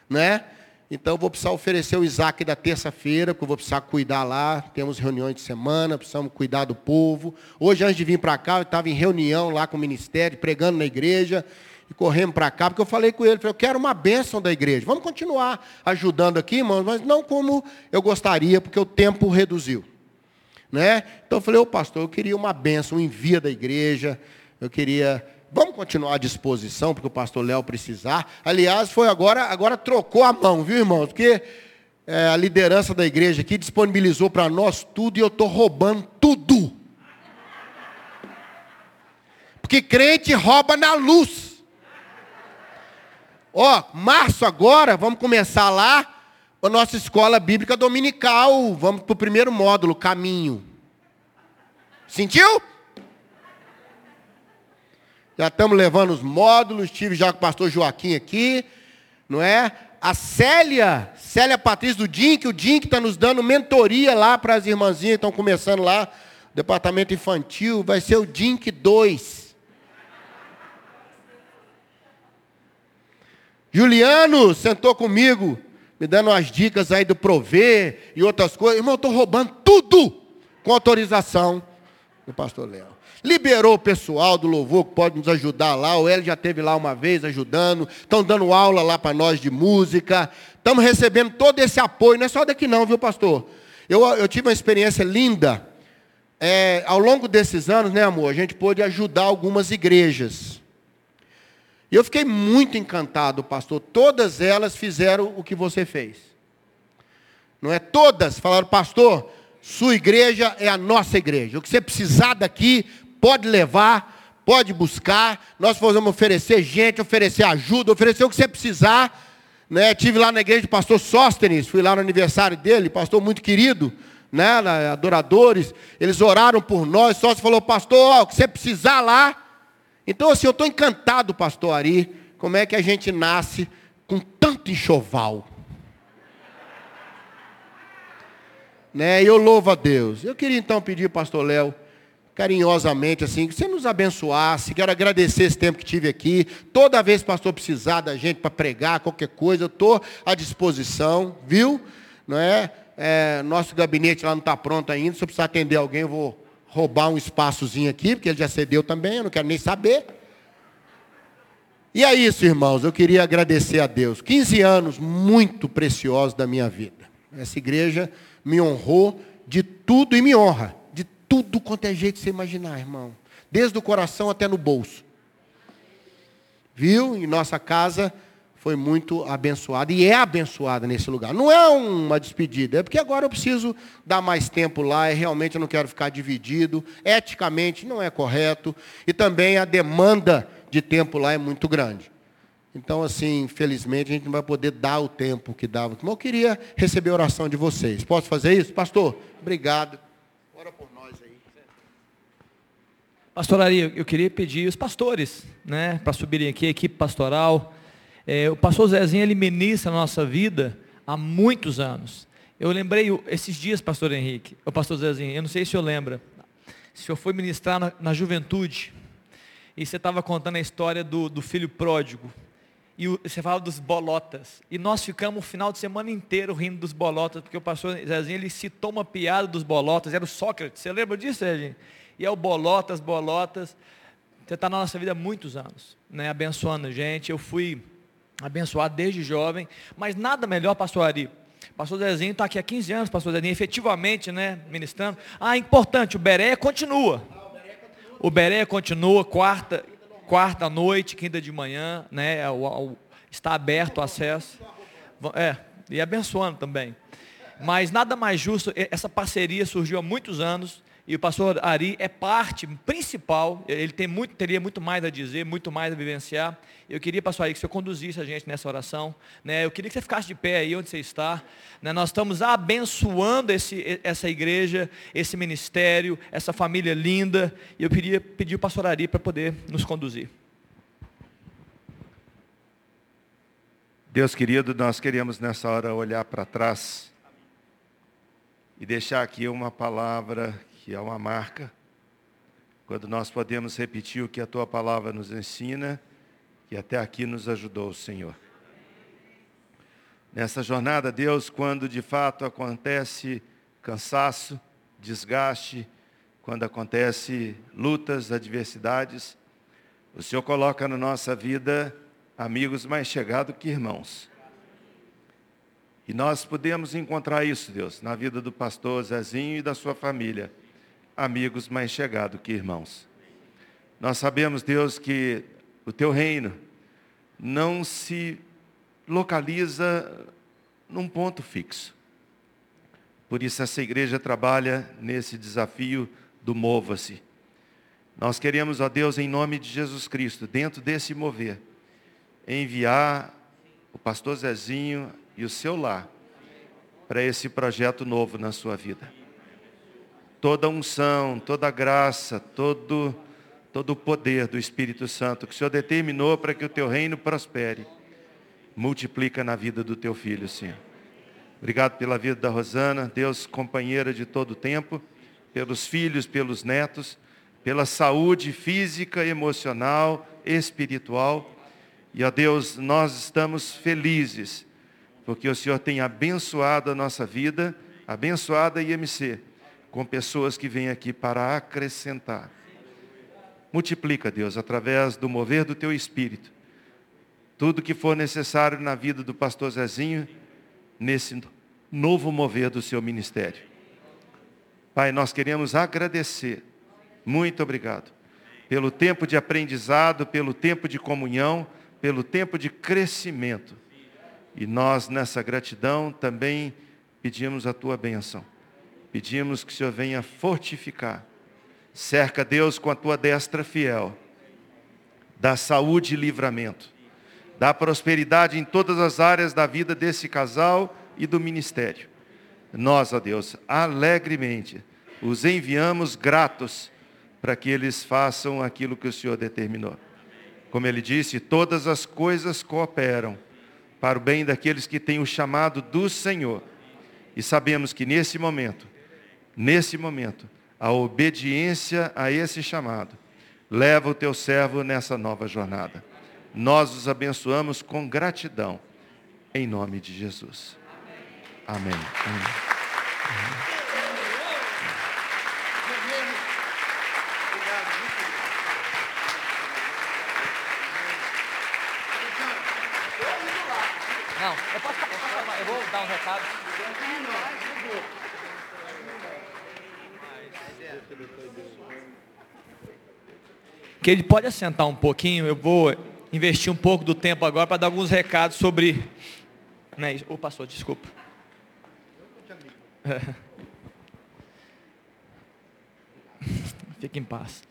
né? Então eu vou precisar oferecer o Isaac da terça-feira, porque eu vou precisar cuidar lá. Temos reuniões de semana, precisamos cuidar do povo. Hoje, antes de vir para cá, eu estava em reunião lá com o ministério, pregando na igreja e correndo para cá, porque eu falei com ele, falei, eu quero uma bênção da igreja. Vamos continuar ajudando aqui, irmãos, mas não como eu gostaria, porque o tempo reduziu. Né? Então eu falei, ô pastor, eu queria uma bênção, um envia da igreja, eu queria. Vamos continuar à disposição, porque o pastor Léo precisar. Aliás, foi agora, agora trocou a mão, viu, irmãos? Porque é, a liderança da igreja aqui disponibilizou para nós tudo e eu estou roubando tudo. Porque crente rouba na luz. Ó, março agora, vamos começar lá a nossa escola bíblica dominical. Vamos para o primeiro módulo, caminho. Sentiu? Já estamos levando os módulos, estive já com o pastor Joaquim aqui, não é? A Célia, Célia Patrícia do DINC, o DINC está nos dando mentoria lá para as irmãzinhas que estão começando lá, departamento infantil, vai ser o DINC 2. Juliano sentou comigo, me dando umas dicas aí do prover e outras coisas. Irmão, eu estou roubando tudo com autorização do pastor Léo. Liberou o pessoal do louvor que pode nos ajudar lá. O Hélio já esteve lá uma vez ajudando. Estão dando aula lá para nós de música. Estamos recebendo todo esse apoio. Não é só daqui não, viu, pastor? Eu, eu tive uma experiência linda. É, ao longo desses anos, né, amor, a gente pôde ajudar algumas igrejas. E eu fiquei muito encantado, pastor. Todas elas fizeram o que você fez. Não é todas falaram, pastor, sua igreja é a nossa igreja. O que você precisar daqui, pode levar, pode buscar. Nós vamos oferecer gente, oferecer ajuda, oferecer o que você precisar. Né? Tive lá na igreja do pastor Sóstenes, fui lá no aniversário dele, pastor muito querido, né? adoradores. Eles oraram por nós. Sóstenes falou, pastor, ó, o que você precisar lá, então, assim, eu estou encantado, pastor Ari, como é que a gente nasce com tanto enxoval. né? Eu louvo a Deus. Eu queria então pedir, pastor Léo, carinhosamente, assim, que você nos abençoasse. Quero agradecer esse tempo que tive aqui. Toda vez que o pastor precisar da gente para pregar, qualquer coisa, eu estou à disposição, viu? Não é? é? Nosso gabinete lá não está pronto ainda. Se eu precisar atender alguém, eu vou roubar um espaçozinho aqui, porque ele já cedeu também, eu não quero nem saber. E é isso, irmãos, eu queria agradecer a Deus. 15 anos muito preciosos da minha vida. Essa igreja me honrou de tudo e me honra. Tudo quanto é jeito que você imaginar, irmão. Desde o coração até no bolso. Viu? Em nossa casa foi muito abençoada e é abençoada nesse lugar. Não é uma despedida, é porque agora eu preciso dar mais tempo lá e realmente eu não quero ficar dividido. Eticamente não é correto e também a demanda de tempo lá é muito grande. Então, assim, infelizmente, a gente não vai poder dar o tempo que dava. Mas eu queria receber a oração de vocês. Posso fazer isso? Pastor, obrigado. Ora por nós aí. Pastor Ari, eu queria pedir os pastores, né, para subirem aqui, a equipe pastoral. É, o pastor Zezinho, ele ministra a nossa vida há muitos anos. Eu lembrei esses dias, pastor Henrique, o pastor Zezinho, eu não sei se o senhor lembra, o senhor foi ministrar na, na juventude, e você estava contando a história do, do filho pródigo, e o, você fala dos bolotas, e nós ficamos o final de semana inteiro rindo dos bolotas, porque o pastor Zezinho, ele citou uma piada dos bolotas, era o Sócrates, você lembra disso, Zezinho? E é o bolotas, bolotas, você está na nossa vida há muitos anos, né, abençoando a gente, eu fui abençoado desde jovem, mas nada melhor, pastor Ari. Pastor Zezinho está aqui há 15 anos, pastor Zezinho, efetivamente, né, ministrando. Ah, importante, o Beré continua. O Beré continua, quarta, quarta noite, quinta de manhã, né, o, está aberto o acesso. É, e abençoando também. Mas nada mais justo, essa parceria surgiu há muitos anos, e o pastor Ari é parte principal, ele tem muito, teria muito mais a dizer, muito mais a vivenciar. Eu queria, pastor Ari, que senhor conduzisse a gente nessa oração. Né? Eu queria que você ficasse de pé aí onde você está. Né? Nós estamos abençoando esse, essa igreja, esse ministério, essa família linda. E eu queria pedir o pastor Ari para poder nos conduzir. Deus querido, nós queríamos nessa hora olhar para trás e deixar aqui uma palavra que é uma marca, quando nós podemos repetir o que a tua palavra nos ensina, que até aqui nos ajudou, Senhor. Nessa jornada, Deus, quando de fato acontece cansaço, desgaste, quando acontece lutas, adversidades, o Senhor coloca na nossa vida amigos mais chegados que irmãos. E nós podemos encontrar isso, Deus, na vida do pastor Zezinho e da sua família. Amigos mais chegados que irmãos. Nós sabemos, Deus, que o teu reino não se localiza num ponto fixo. Por isso essa igreja trabalha nesse desafio do mova-se. Nós queremos, ó Deus, em nome de Jesus Cristo, dentro desse mover, enviar o pastor Zezinho e o seu lar para esse projeto novo na sua vida. Toda unção, toda graça, todo, todo o poder do Espírito Santo que o Senhor determinou para que o teu reino prospere, multiplica na vida do teu filho, Senhor. Obrigado pela vida da Rosana, Deus, companheira de todo o tempo, pelos filhos, pelos netos, pela saúde física, emocional, espiritual. E, ó Deus, nós estamos felizes porque o Senhor tem abençoado a nossa vida, abençoada a IMC, com pessoas que vêm aqui para acrescentar. Multiplica, Deus, através do mover do teu espírito, tudo que for necessário na vida do pastor Zezinho, nesse novo mover do seu ministério. Pai, nós queremos agradecer, muito obrigado, pelo tempo de aprendizado, pelo tempo de comunhão, pelo tempo de crescimento e nós, nessa gratidão, também pedimos a tua bênção. Pedimos que o Senhor venha fortificar. Cerca Deus com a tua destra fiel. Dá saúde e livramento. Dá prosperidade em todas as áreas da vida desse casal e do ministério. Nós, ó Deus, alegremente os enviamos gratos para que eles façam aquilo que o Senhor determinou. Como ele disse, todas as coisas cooperam para o bem daqueles que têm o chamado do Senhor. E sabemos que nesse momento, nesse momento, a obediência a esse chamado leva o teu servo nessa nova jornada. Nós os abençoamos com gratidão, em nome de Jesus. Amém. Amém. Não, eu posso falar, eu vou dar um recado. Que ele pode assentar um pouquinho, eu vou investir um pouco do tempo agora para dar alguns recados sobre. Né, o pastor, desculpa. Fique em paz.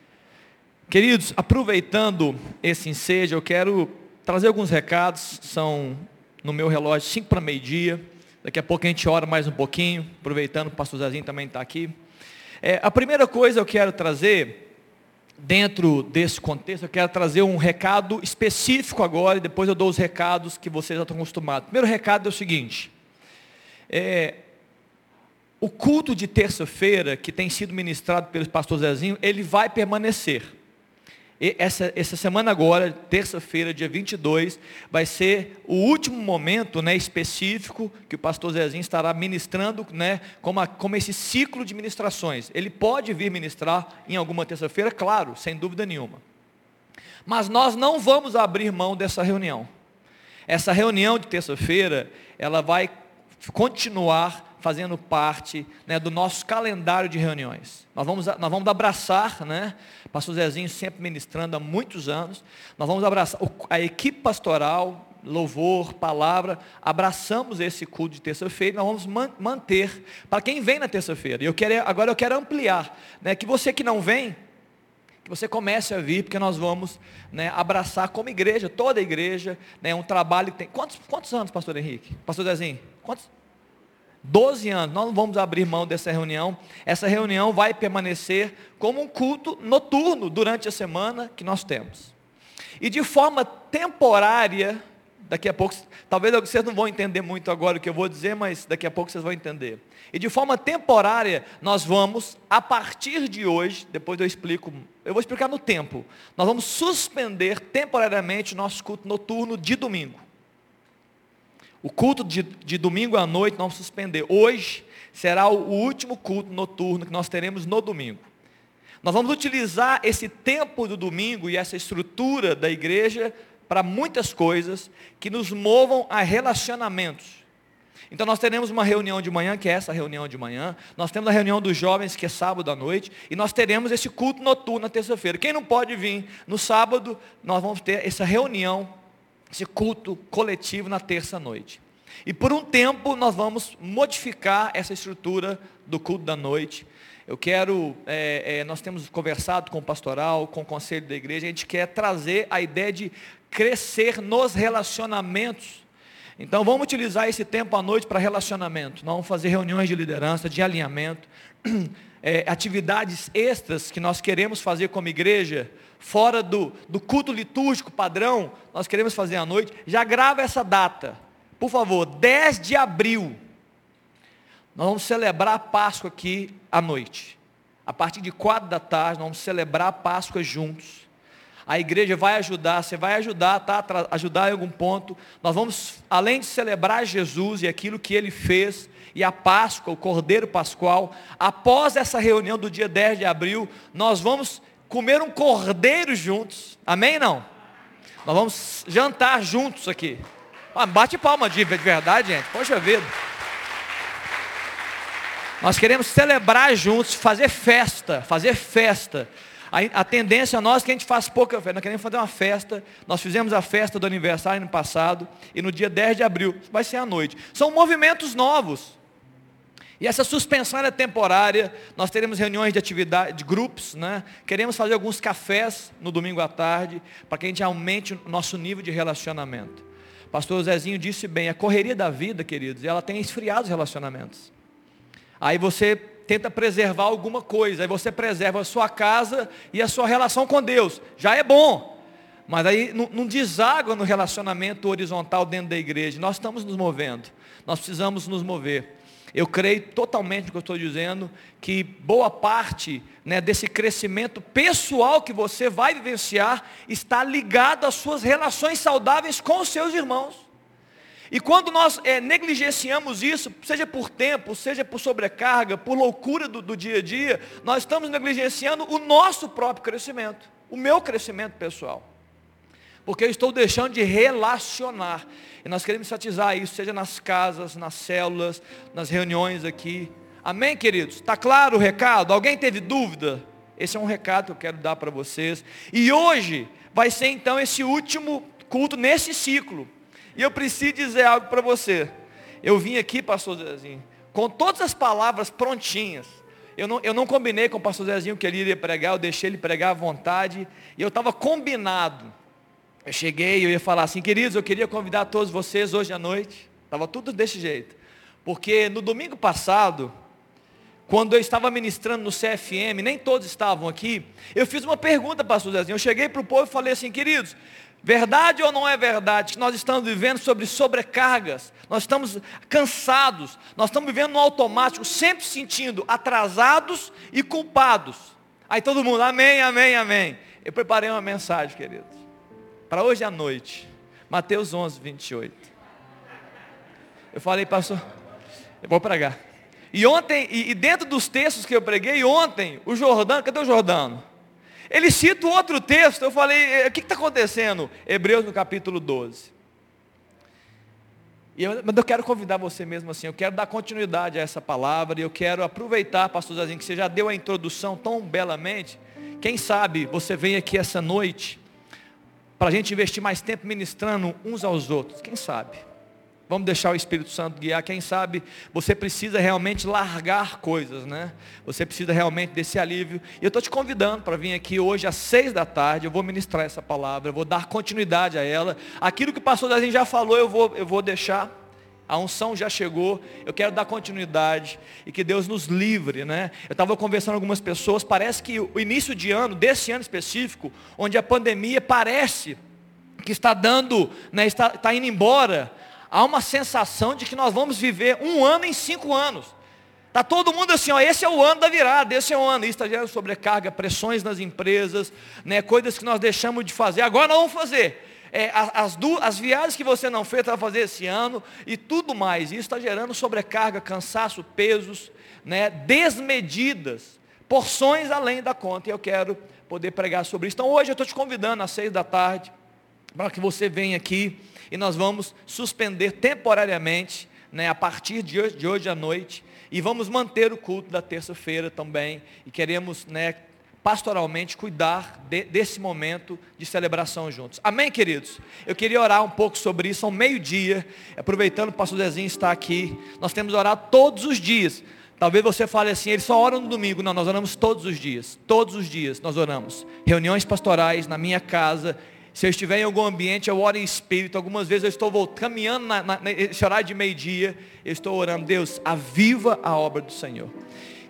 Queridos, aproveitando esse ensejo, eu quero trazer alguns recados, são no meu relógio, 5 para meio-dia. Daqui a pouco a gente ora mais um pouquinho, aproveitando o pastor Zezinho também está aqui. É, a primeira coisa eu quero trazer, dentro desse contexto, eu quero trazer um recado específico agora, e depois eu dou os recados que vocês já estão acostumados. Primeiro recado é o seguinte, é, o culto de terça-feira, que tem sido ministrado pelo pastor Zezinho, ele vai permanecer. Essa, essa semana agora, terça-feira, dia 22, vai ser o último momento né, específico que o pastor Zezinho estará ministrando, né, como, a, como esse ciclo de ministrações. Ele pode vir ministrar em alguma terça-feira, claro, sem dúvida nenhuma. Mas nós não vamos abrir mão dessa reunião. Essa reunião de terça-feira, ela vai continuar fazendo parte né, do nosso calendário de reuniões. Nós vamos, nós vamos abraçar, né, pastor Zezinho sempre ministrando há muitos anos, nós vamos abraçar a equipe pastoral, louvor, palavra, abraçamos esse culto de terça-feira, nós vamos man manter para quem vem na terça-feira. Eu quero, agora eu quero ampliar, né, que você que não vem, que você comece a vir, porque nós vamos né, abraçar como igreja, toda a igreja, né, um trabalho que tem. Quantos, quantos anos, pastor Henrique? Pastor Zezinho? Quantos? 12 anos, nós não vamos abrir mão dessa reunião. Essa reunião vai permanecer como um culto noturno durante a semana que nós temos. E de forma temporária, daqui a pouco, talvez vocês não vão entender muito agora o que eu vou dizer, mas daqui a pouco vocês vão entender. E de forma temporária, nós vamos, a partir de hoje, depois eu explico, eu vou explicar no tempo. Nós vamos suspender temporariamente o nosso culto noturno de domingo. O culto de, de domingo à noite vamos suspender. Hoje será o último culto noturno que nós teremos no domingo. Nós vamos utilizar esse tempo do domingo e essa estrutura da igreja para muitas coisas que nos movam a relacionamentos. Então nós teremos uma reunião de manhã, que é essa reunião de manhã. Nós temos a reunião dos jovens, que é sábado à noite. E nós teremos esse culto noturno na terça-feira. Quem não pode vir no sábado, nós vamos ter essa reunião, esse culto coletivo na terça-noite. E por um tempo nós vamos modificar essa estrutura do culto da noite. Eu quero, é, é, nós temos conversado com o pastoral, com o conselho da igreja, a gente quer trazer a ideia de crescer nos relacionamentos. Então vamos utilizar esse tempo à noite para relacionamento. Nós vamos fazer reuniões de liderança, de alinhamento, é, atividades extras que nós queremos fazer como igreja, fora do, do culto litúrgico padrão, nós queremos fazer à noite. Já grava essa data, por favor, 10 de abril. Nós vamos celebrar a Páscoa aqui à noite. A partir de quatro da tarde, nós vamos celebrar a Páscoa juntos a igreja vai ajudar, você vai ajudar, tá? Ajudar em algum ponto. Nós vamos, além de celebrar Jesus e aquilo que ele fez, e a Páscoa, o Cordeiro Pascual, após essa reunião do dia 10 de abril, nós vamos comer um cordeiro juntos. Amém não? Nós vamos jantar juntos aqui. Ah, bate palma de verdade, gente. Poxa vida. Nós queremos celebrar juntos, fazer festa, fazer festa. A, a tendência nossa é que a gente faz pouca festa. Nós queremos fazer uma festa. Nós fizemos a festa do aniversário no passado. E no dia 10 de abril, vai ser à noite. São movimentos novos. E essa suspensão é temporária. Nós teremos reuniões de atividade, de grupos, né? Queremos fazer alguns cafés no domingo à tarde, para que a gente aumente o nosso nível de relacionamento. Pastor Zezinho disse bem, a correria da vida, queridos, ela tem esfriado os relacionamentos. Aí você tenta preservar alguma coisa, aí você preserva a sua casa e a sua relação com Deus, já é bom. Mas aí não, não deságua no relacionamento horizontal dentro da igreja. Nós estamos nos movendo, nós precisamos nos mover. Eu creio totalmente no que eu estou dizendo, que boa parte né, desse crescimento pessoal que você vai vivenciar está ligado às suas relações saudáveis com os seus irmãos. E quando nós é, negligenciamos isso, seja por tempo, seja por sobrecarga, por loucura do, do dia a dia, nós estamos negligenciando o nosso próprio crescimento, o meu crescimento pessoal. Porque eu estou deixando de relacionar. E nós queremos enfatizar isso, seja nas casas, nas células, nas reuniões aqui. Amém, queridos? Está claro o recado? Alguém teve dúvida? Esse é um recado que eu quero dar para vocês. E hoje vai ser então esse último culto nesse ciclo. E eu preciso dizer algo para você. Eu vim aqui, pastor Zezinho, com todas as palavras prontinhas. Eu não, eu não combinei com o pastor Zezinho que ele iria pregar, eu deixei ele pregar à vontade. E eu estava combinado. Eu cheguei, eu ia falar assim, queridos, eu queria convidar todos vocês hoje à noite. Estava tudo desse jeito. Porque no domingo passado, quando eu estava ministrando no CFM, nem todos estavam aqui, eu fiz uma pergunta, pastor Zezinho. Eu cheguei para o povo e falei assim, queridos, Verdade ou não é verdade que nós estamos vivendo sobre sobrecargas, nós estamos cansados, nós estamos vivendo no automático, sempre sentindo atrasados e culpados. Aí todo mundo, amém, amém, amém. Eu preparei uma mensagem, queridos, para hoje à noite, Mateus 11, 28. Eu falei, pastor, eu vou pregar. E ontem, e, e dentro dos textos que eu preguei ontem, o Jordano, cadê o Jordano? Ele cita outro texto, eu falei, é, o que está acontecendo? Hebreus no capítulo 12. E eu, mas eu quero convidar você mesmo assim, eu quero dar continuidade a essa palavra, e eu quero aproveitar, pastor Zazinho, que você já deu a introdução tão belamente. Quem sabe você vem aqui essa noite, para a gente investir mais tempo ministrando uns aos outros, quem sabe? Vamos deixar o Espírito Santo guiar. Quem sabe você precisa realmente largar coisas, né? Você precisa realmente desse alívio. E eu estou te convidando para vir aqui hoje às seis da tarde. Eu vou ministrar essa palavra, eu vou dar continuidade a ela. Aquilo que o pastor já falou, eu vou, eu vou deixar. A unção já chegou, eu quero dar continuidade e que Deus nos livre, né? Eu estava conversando com algumas pessoas, parece que o início de ano, desse ano específico, onde a pandemia parece que está dando, né, está, está indo embora, há uma sensação de que nós vamos viver um ano em cinco anos. Tá todo mundo assim, ó, esse é o ano da virada, esse é o ano. Isso está gerando sobrecarga, pressões nas empresas, né, coisas que nós deixamos de fazer. Agora nós vamos fazer. É, as, as viagens que você não fez, vai fazer esse ano e tudo mais. Isso está gerando sobrecarga, cansaço, pesos, né, desmedidas, porções além da conta. E eu quero poder pregar sobre isso. Então hoje eu estou te convidando às seis da tarde para que você venha aqui e nós vamos suspender temporariamente, né, a partir de hoje, de hoje à noite, e vamos manter o culto da terça-feira também. E queremos, né, pastoralmente cuidar de, desse momento de celebração juntos. Amém, queridos? Eu queria orar um pouco sobre isso, ao meio-dia, aproveitando que o pastor Zezinho está aqui. Nós temos orado todos os dias. Talvez você fale assim, ele só ora no domingo. Não, nós oramos todos os dias. Todos os dias nós oramos. Reuniões pastorais na minha casa. Se eu estiver em algum ambiente, eu oro em espírito. Algumas vezes eu estou voltando, caminhando na, na, nesse horário de meio-dia. Eu estou orando, Deus, aviva a obra do Senhor.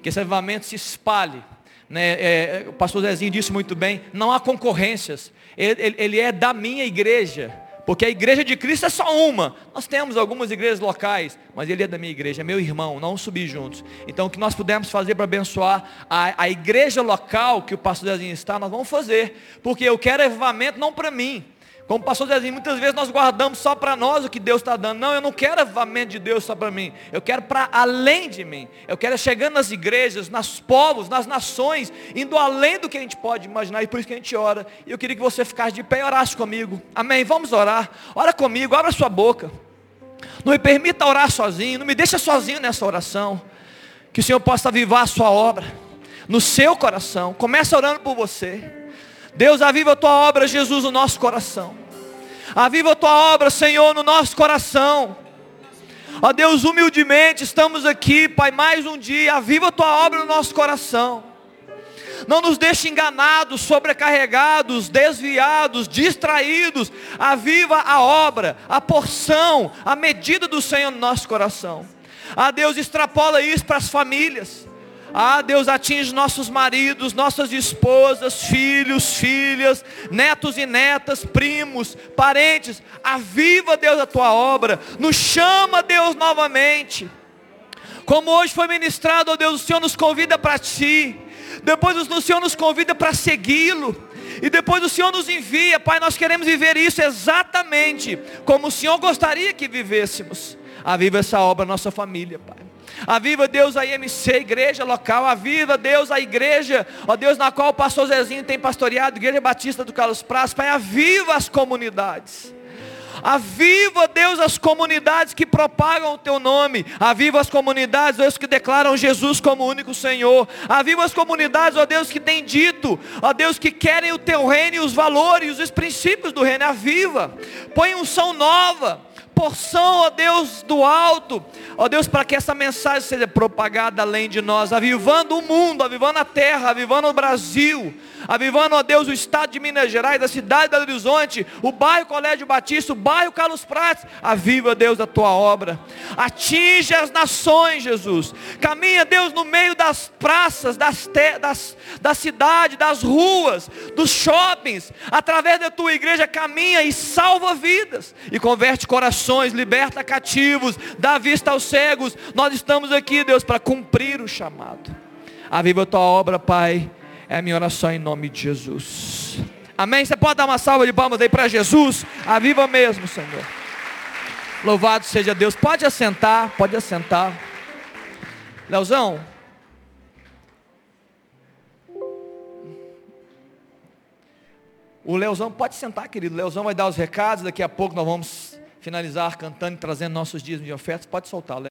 Que esse avivamento se espalhe né, é, o pastor Zezinho disse muito bem, não há concorrências. Ele, ele, ele, é da minha igreja, porque a igreja de Cristo é só uma. Nós temos algumas igrejas locais, mas ele é da minha igreja, é meu irmão, não subir juntos. Então o que nós pudermos fazer para abençoar a, a igreja local que o pastor Zezinho está, nós vamos fazer. Porque eu quero avivamento não para mim. Como o pastor Zezinho, muitas vezes nós guardamos só para nós o que Deus está dando. Não, eu não quero avivamento de Deus só para mim. Eu quero para além de mim. Eu quero chegando nas igrejas, nas povos, nas nações, indo além do que a gente pode imaginar. E por isso que a gente ora. E eu queria que você ficasse de pé e orasse comigo. Amém? Vamos orar. Ora comigo, abra sua boca. Não me permita orar sozinho. Não me deixa sozinho nessa oração. Que o Senhor possa avivar a sua obra. No seu coração. Começa orando por você. Deus, aviva a tua obra, Jesus, no nosso coração. Aviva a tua obra, Senhor, no nosso coração. Ó Deus, humildemente estamos aqui, Pai, mais um dia. Aviva a tua obra no nosso coração. Não nos deixe enganados, sobrecarregados, desviados, distraídos. Aviva a obra, a porção, a medida do Senhor no nosso coração. Ah, Deus, extrapola isso para as famílias. Ah, Deus atinge nossos maridos, nossas esposas, filhos, filhas, netos e netas, primos, parentes. Aviva, Deus, a tua obra. Nos chama, Deus, novamente. Como hoje foi ministrado, ó Deus, o Senhor nos convida para ti. Depois o Senhor nos convida para segui-lo. E depois o Senhor nos envia, Pai, nós queremos viver isso exatamente como o Senhor gostaria que vivêssemos. Aviva essa obra, nossa família, Pai. Aviva Deus a IMC, igreja local. Aviva Deus a igreja, ó Deus, na qual o pastor Zezinho tem pastoreado, Igreja Batista do Carlos Praz. Pai, aviva as comunidades. Aviva, Deus, as comunidades que propagam o teu nome. Aviva as comunidades, Deus, que declaram Jesus como único Senhor. Aviva as comunidades, ó Deus, que têm dito, ó Deus, que querem o teu reino e os valores, os princípios do reino. Aviva. Põe unção nova porção, ó Deus, do alto, ó Deus, para que essa mensagem seja propagada além de nós, avivando o mundo, avivando a terra, avivando o Brasil, avivando, ó Deus, o estado de Minas Gerais, a cidade do Horizonte, o bairro Colégio Batista, o bairro Carlos Prates, aviva, Deus, a tua obra, atinge as nações, Jesus, caminha, Deus, no meio das praças, das, te, das, da cidade, das ruas, dos shoppings, através da tua igreja, caminha e salva vidas, e converte corações liberta cativos, dá vista aos cegos. Nós estamos aqui, Deus, para cumprir o chamado. Aviva a tua obra, Pai. É a minha oração em nome de Jesus. Amém? Você pode dar uma salva de palmas aí para Jesus? Aviva mesmo, Senhor. Louvado seja Deus. Pode assentar, pode assentar. Leozão. O Leozão pode sentar, querido. O Leozão vai dar os recados. Daqui a pouco nós vamos finalizar cantando e trazendo nossos dias de ofertas, pode soltar.